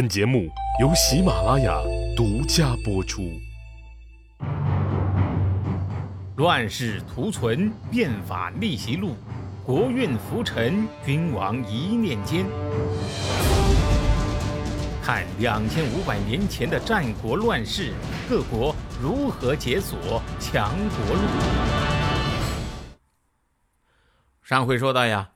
本节目由喜马拉雅独家播出。乱世图存，变法逆袭录，国运浮沉，君王一念间。看两千五百年前的战国乱世，各国如何解锁强国路。上回说到呀，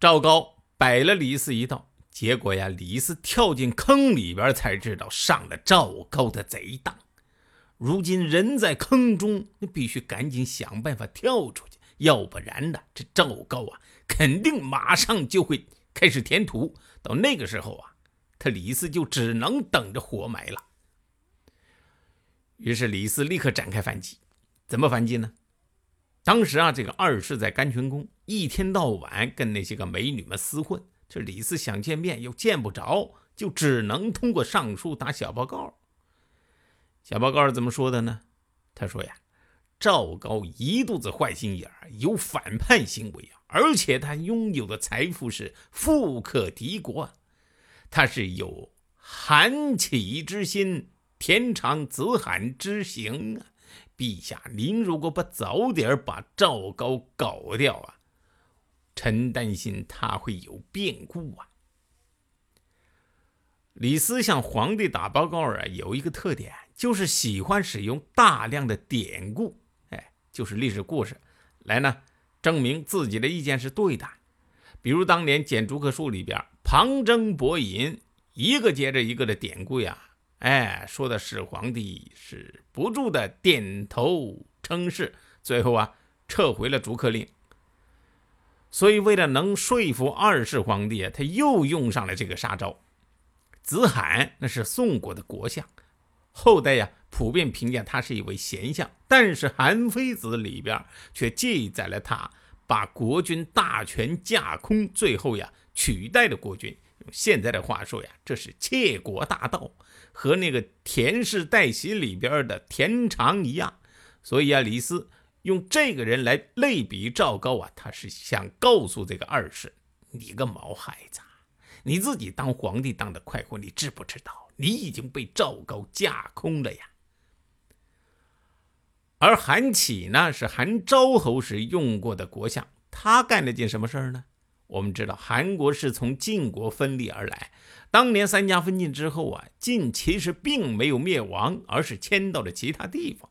赵高摆了李斯一道。结果呀，李斯跳进坑里边，才知道上了赵高的贼当。如今人在坑中，你必须赶紧想办法跳出去，要不然呢，这赵高啊，肯定马上就会开始填土。到那个时候啊，他李斯就只能等着活埋了。于是李斯立刻展开反击。怎么反击呢？当时啊，这个二世在甘泉宫，一天到晚跟那些个美女们厮混。这李斯想见面又见不着，就只能通过上书打小报告。小报告是怎么说的呢？他说呀，赵高一肚子坏心眼儿，有反叛行为啊，而且他拥有的财富是富可敌国，他是有韩起之心，天长子罕之行啊！陛下，您如果不早点把赵高搞掉啊！臣担心他会有变故啊！李斯向皇帝打报告啊，有一个特点，就是喜欢使用大量的典故，哎，就是历史故事，来呢证明自己的意见是对的。比如当年《剪竹客书》里边旁征博引，一个接着一个的典故呀，哎，说的始皇帝是不住的点头称是，最后啊撤回了逐客令。所以，为了能说服二世皇帝啊，他又用上了这个杀招。子罕那是宋国的国相，后代呀普遍评价他是一位贤相。但是《韩非子》里边却记载了他把国君大权架空，最后呀取代了国君。用现在的话说呀，这是窃国大盗，和那个田氏代喜里边的田常一样。所以啊，李斯。用这个人来类比赵高啊，他是想告诉这个二世：你个毛孩子，你自己当皇帝当的快活，你知不知道？你已经被赵高架空了呀。而韩起呢，是韩昭侯时用过的国相，他干了件什么事儿呢？我们知道，韩国是从晋国分立而来，当年三家分晋之后啊，晋其实并没有灭亡，而是迁到了其他地方。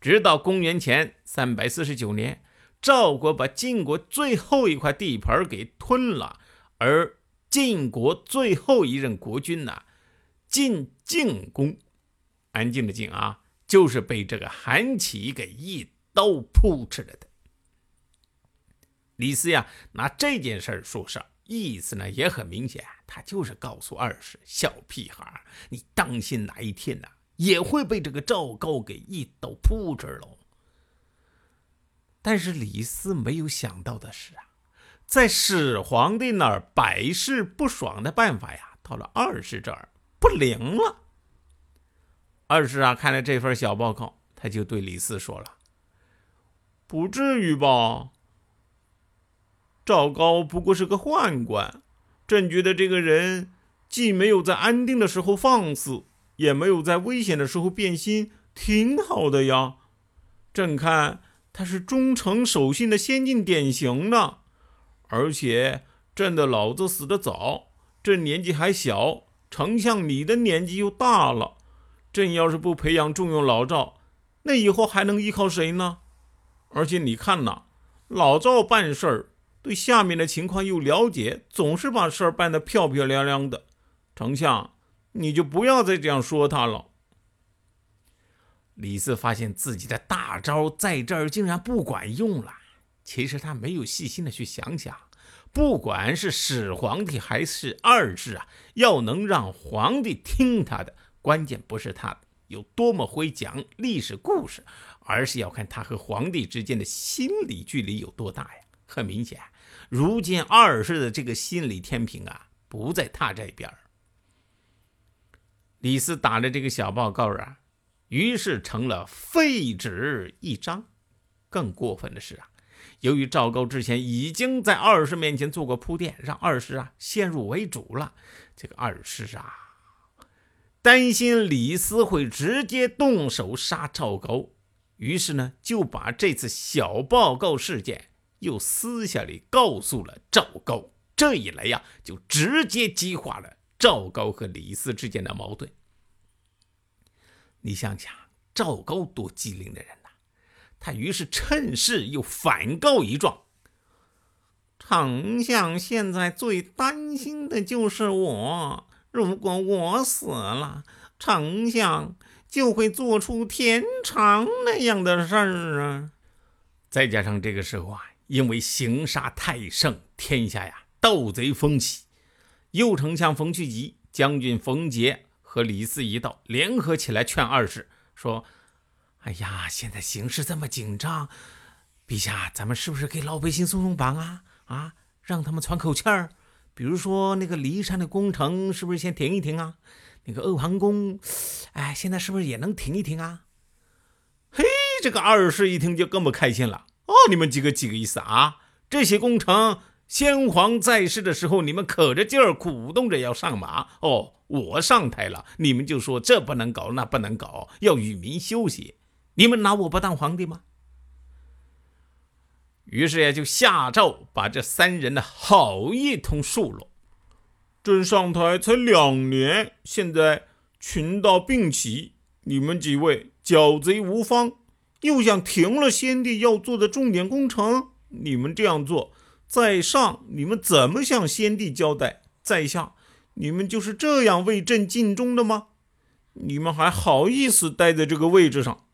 直到公元前三百四十九年，赵国把晋国最后一块地盘给吞了，而晋国最后一任国君呢，晋靖公，安静的静啊，就是被这个韩起给一刀扑哧了的。李斯呀，拿这件事说事儿，意思呢也很明显，他就是告诉二世小屁孩你当心哪一天呢？也会被这个赵高给一刀扑哧了。但是李斯没有想到的是啊，在始皇帝那儿百试不爽的办法呀，到了二世这儿不灵了。二世啊，看了这份小报告，他就对李斯说了：“不至于吧？赵高不过是个宦官，朕觉得这个人既没有在安定的时候放肆。”也没有在危险的时候变心，挺好的呀。朕看他是忠诚守信的先进典型呢。而且朕的老子死得早，朕年纪还小，丞相你的年纪又大了。朕要是不培养重用老赵，那以后还能依靠谁呢？而且你看呐，老赵办事儿对下面的情况又了解，总是把事儿办得漂漂亮亮的。丞相。你就不要再这样说他了。李斯发现自己的大招在这儿竟然不管用了。其实他没有细心的去想想，不管是始皇帝还是二世啊，要能让皇帝听他的，关键不是他有多么会讲历史故事，而是要看他和皇帝之间的心理距离有多大呀。很明显，如今二世的这个心理天平啊，不在他这边李斯打了这个小报告啊，于是成了废纸一张。更过分的是啊，由于赵高之前已经在二世面前做过铺垫，让二世啊先入为主了。这个二世啊，担心李斯会直接动手杀赵高，于是呢就把这次小报告事件又私下里告诉了赵高。这一来呀，就直接激化了赵高和李斯之间的矛盾。你想想，赵高多机灵的人呐！他于是趁势又反告一状：丞相现在最担心的就是我，如果我死了，丞相就会做出天长那样的事儿啊！再加上这个时候啊，因为行杀太盛，天下呀盗贼风起，右丞相冯去疾、将军冯杰。和李四一道联合起来劝二世说：“哎呀，现在形势这么紧张，陛下，咱们是不是给老百姓松松绑啊？啊，让他们喘口气儿。比如说那个骊山的工程，是不是先停一停啊？那个阿房宫，哎，现在是不是也能停一停啊？”嘿，这个二世一听就更不开心了。哦，你们几个几个意思啊？这些工程。先皇在世的时候，你们可着劲儿鼓动着要上马哦。我上台了，你们就说这不能搞，那不能搞，要与民休息。你们拿我不当皇帝吗？于是呀，就下诏把这三人的好一通数落。朕上台才两年，现在群盗并起，你们几位剿贼无方，又想停了先帝要做的重点工程，你们这样做。在上，你们怎么向先帝交代？在下，你们就是这样为朕尽忠的吗？你们还好意思待在这个位置上？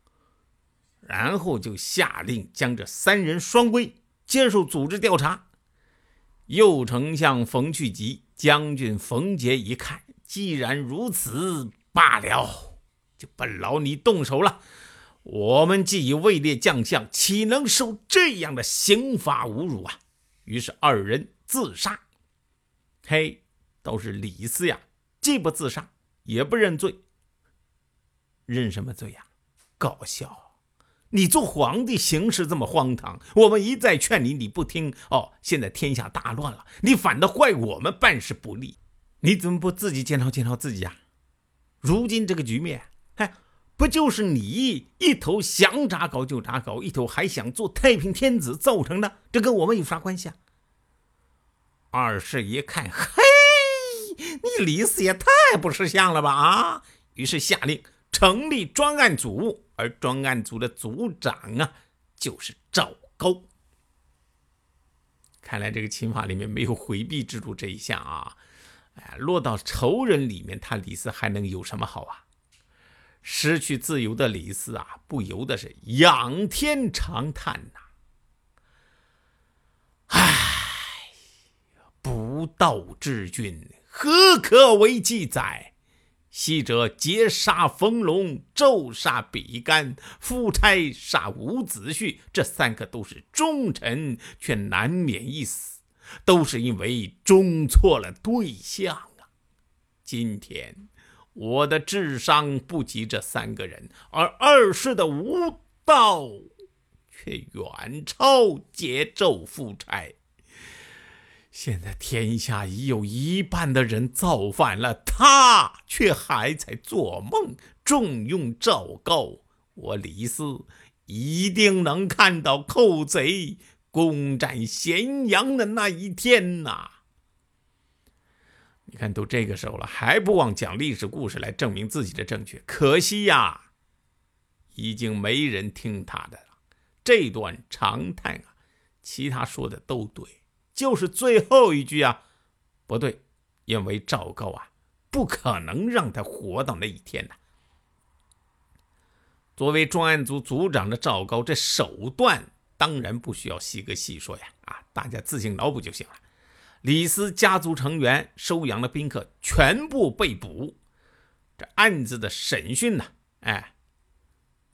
然后就下令将这三人双规，接受组织调查。右丞相冯去疾、将军冯杰一看，既然如此，罢了，就不劳你动手了。我们既已位列将相，岂能受这样的刑罚侮辱啊？于是二人自杀。嘿，倒是李斯呀，既不自杀，也不认罪。认什么罪呀？搞笑！你做皇帝行事这么荒唐，我们一再劝你，你不听。哦，现在天下大乱了，你反倒怪我们办事不力。你怎么不自己检讨检讨自己呀？如今这个局面，嗨，不就是你一头想咋搞就咋搞，一头还想做太平天子造成的？这跟我们有啥关系啊？二世一看，嘿，你李斯也太不识相了吧啊！于是下令成立专案组，而专案组的组长啊，就是赵高。看来这个秦法里面没有回避制度这一项啊！哎，落到仇人里面，他李斯还能有什么好啊？失去自由的李斯啊，不由得是仰天长叹呐！唉，不道之君，何可为记载？昔者劫杀冯龙，咒杀比干，夫差杀伍子胥，这三个都是忠臣，却难免一死，都是因为忠错了对象啊！今天。我的智商不及这三个人，而二世的无道却远超桀纣夫差。现在天下已有一半的人造反了，他却还在做梦，重用赵高。我李斯一定能看到寇贼攻占咸阳的那一天呐！你看，都这个时候了，还不忘讲历史故事来证明自己的正确。可惜呀，已经没人听他的了。这段长叹啊，其他说的都对，就是最后一句啊不对，因为赵高啊不可能让他活到那一天呐。作为专案组组长的赵高，这手段当然不需要细哥细说呀，啊，大家自行脑补就行了。李斯家族成员收养的宾客全部被捕，这案子的审讯呢，哎，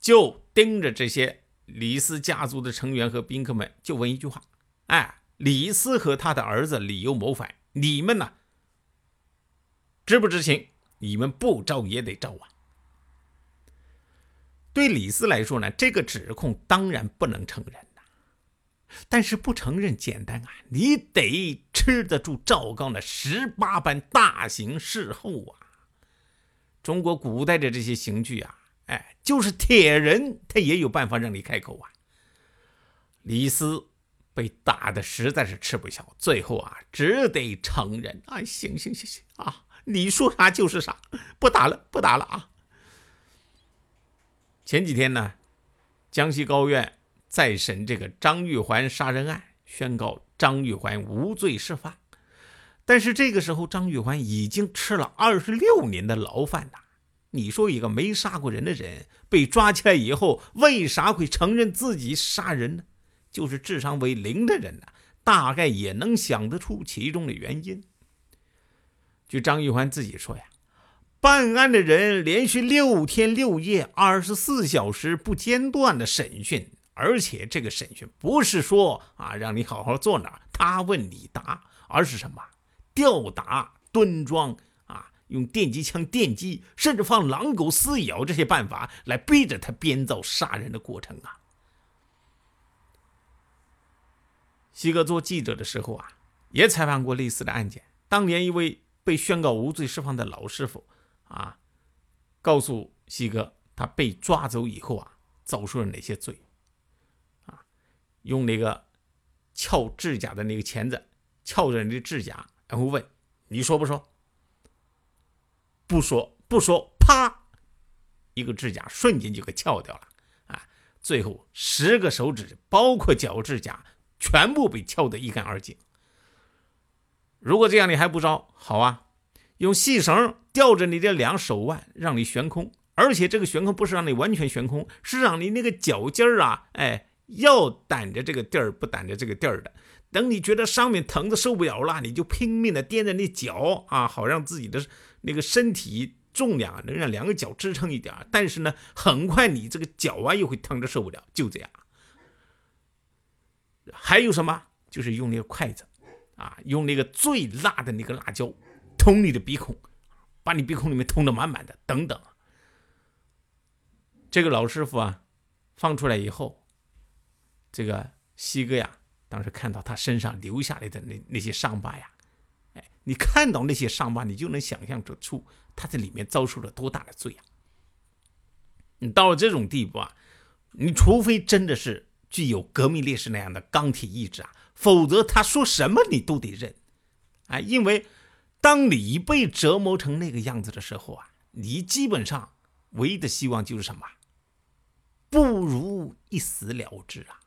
就盯着这些李斯家族的成员和宾客们，就问一句话：哎，李斯和他的儿子李由谋反，你们呢，知不知情？你们不招也得招啊！对李斯来说呢，这个指控当然不能承认。但是不承认简单啊，你得吃得住赵高那十八般大刑事后啊。中国古代的这些刑具啊，哎，就是铁人，他也有办法让你开口啊。李斯被打的实在是吃不消，最后啊，只得承认。哎，行行行行啊，你说啥就是啥，不打了，不打了啊。前几天呢，江西高院再审这个张玉环杀人案，宣告张玉环无罪释放。但是这个时候，张玉环已经吃了二十六年的牢饭呐。你说一个没杀过人的人被抓起来以后，为啥会承认自己杀人呢？就是智商为零的人呢，大概也能想得出其中的原因。据张玉环自己说呀，办案的人连续六天六夜、二十四小时不间断的审讯，而且这个审讯不是说啊让你好好坐那儿，他问你答，而是什么？吊打、蹲桩啊，用电击枪电击，甚至放狼狗撕咬这些办法来逼着他编造杀人的过程啊。西哥做记者的时候啊，也采访过类似的案件。当年一位被宣告无罪释放的老师傅啊，告诉西哥，他被抓走以后啊，遭受了哪些罪？用那个撬指甲的那个钳子撬着你的指甲。然后问：“你说不说？”不说，不说，啪，一个指甲瞬间就给撬掉了啊！最后十个手指，包括脚指甲，全部被撬得一干二净。如果这样你还不招，好啊，用细绳吊着你的两手腕，让你悬空，而且这个悬空不是让你完全悬空，是让你那个脚尖儿啊，哎，要掸着这个地儿，不掸着这个地儿的。等你觉得上面疼的受不了了，你就拼命的踮着那脚啊，好让自己的那个身体重量能让两个脚支撑一点。但是呢，很快你这个脚啊又会疼的受不了，就这样。还有什么？就是用那个筷子啊，用那个最辣的那个辣椒捅你的鼻孔，把你鼻孔里面捅的满满的，等等。这个老师傅啊，放出来以后，这个西哥呀。当时看到他身上留下来的那那些伤疤呀，哎，你看到那些伤疤，你就能想象得出他在里面遭受了多大的罪啊！你到了这种地步啊，你除非真的是具有革命烈士那样的钢铁意志啊，否则他说什么你都得认，啊，因为当你被折磨成那个样子的时候啊，你基本上唯一的希望就是什么？不如一死了之啊！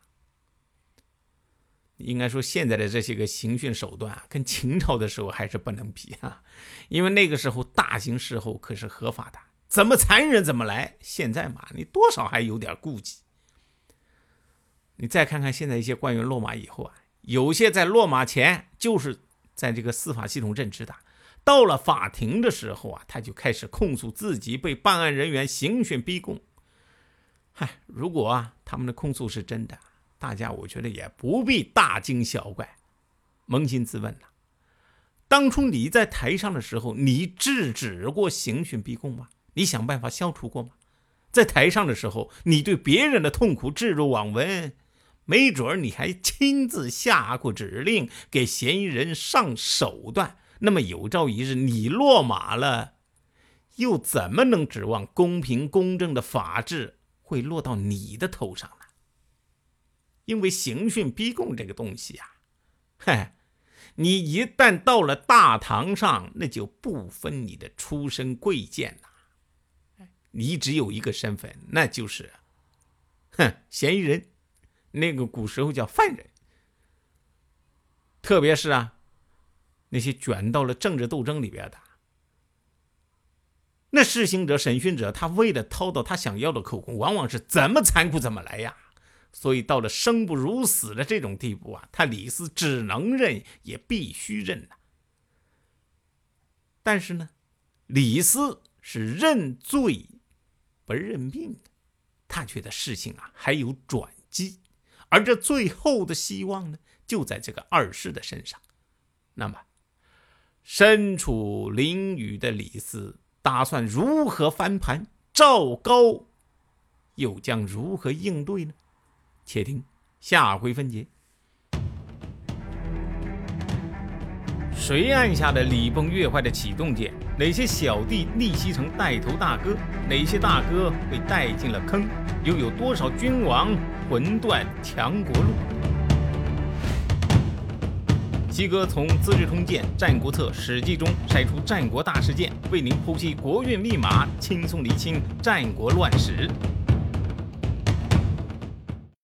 应该说，现在的这些个刑讯手段啊，跟秦朝的时候还是不能比啊，因为那个时候大刑事后可是合法的，怎么残忍怎么来。现在嘛，你多少还有点顾忌。你再看看现在一些官员落马以后啊，有些在落马前就是在这个司法系统任职的，到了法庭的时候啊，他就开始控诉自己被办案人员刑讯逼供。嗨，如果啊他们的控诉是真的。大家，我觉得也不必大惊小怪，扪心自问。当初你在台上的时候，你制止过刑讯逼供吗？你想办法消除过吗？在台上的时候，你对别人的痛苦置若罔闻，没准儿你还亲自下过指令给嫌疑人上手段。那么有朝一日你落马了，又怎么能指望公平公正的法治会落到你的头上呢？因为刑讯逼供这个东西呀，嗨，你一旦到了大堂上，那就不分你的出身贵贱了，你只有一个身份，那就是，哼，嫌疑人，那个古时候叫犯人。特别是啊，那些卷到了政治斗争里边的，那施行者、审讯者，他为了掏到他想要的口供，往往是怎么残酷怎么来呀。所以到了生不如死的这种地步啊，他李斯只能认，也必须认呐。但是呢，李斯是认罪不认命，他觉得事情啊还有转机，而这最后的希望呢，就在这个二世的身上。那么，身处囹圄的李斯打算如何翻盘？赵高又将如何应对呢？且听下回分解。谁按下的礼崩乐坏的启动键？哪些小弟逆袭成带头大哥？哪些大哥被带进了坑？又有多少君王魂断强国路？西哥从《资治通鉴》、《战国策》、《史记》中晒出战国大事件，为您剖析国运密码，轻松理清战国乱史。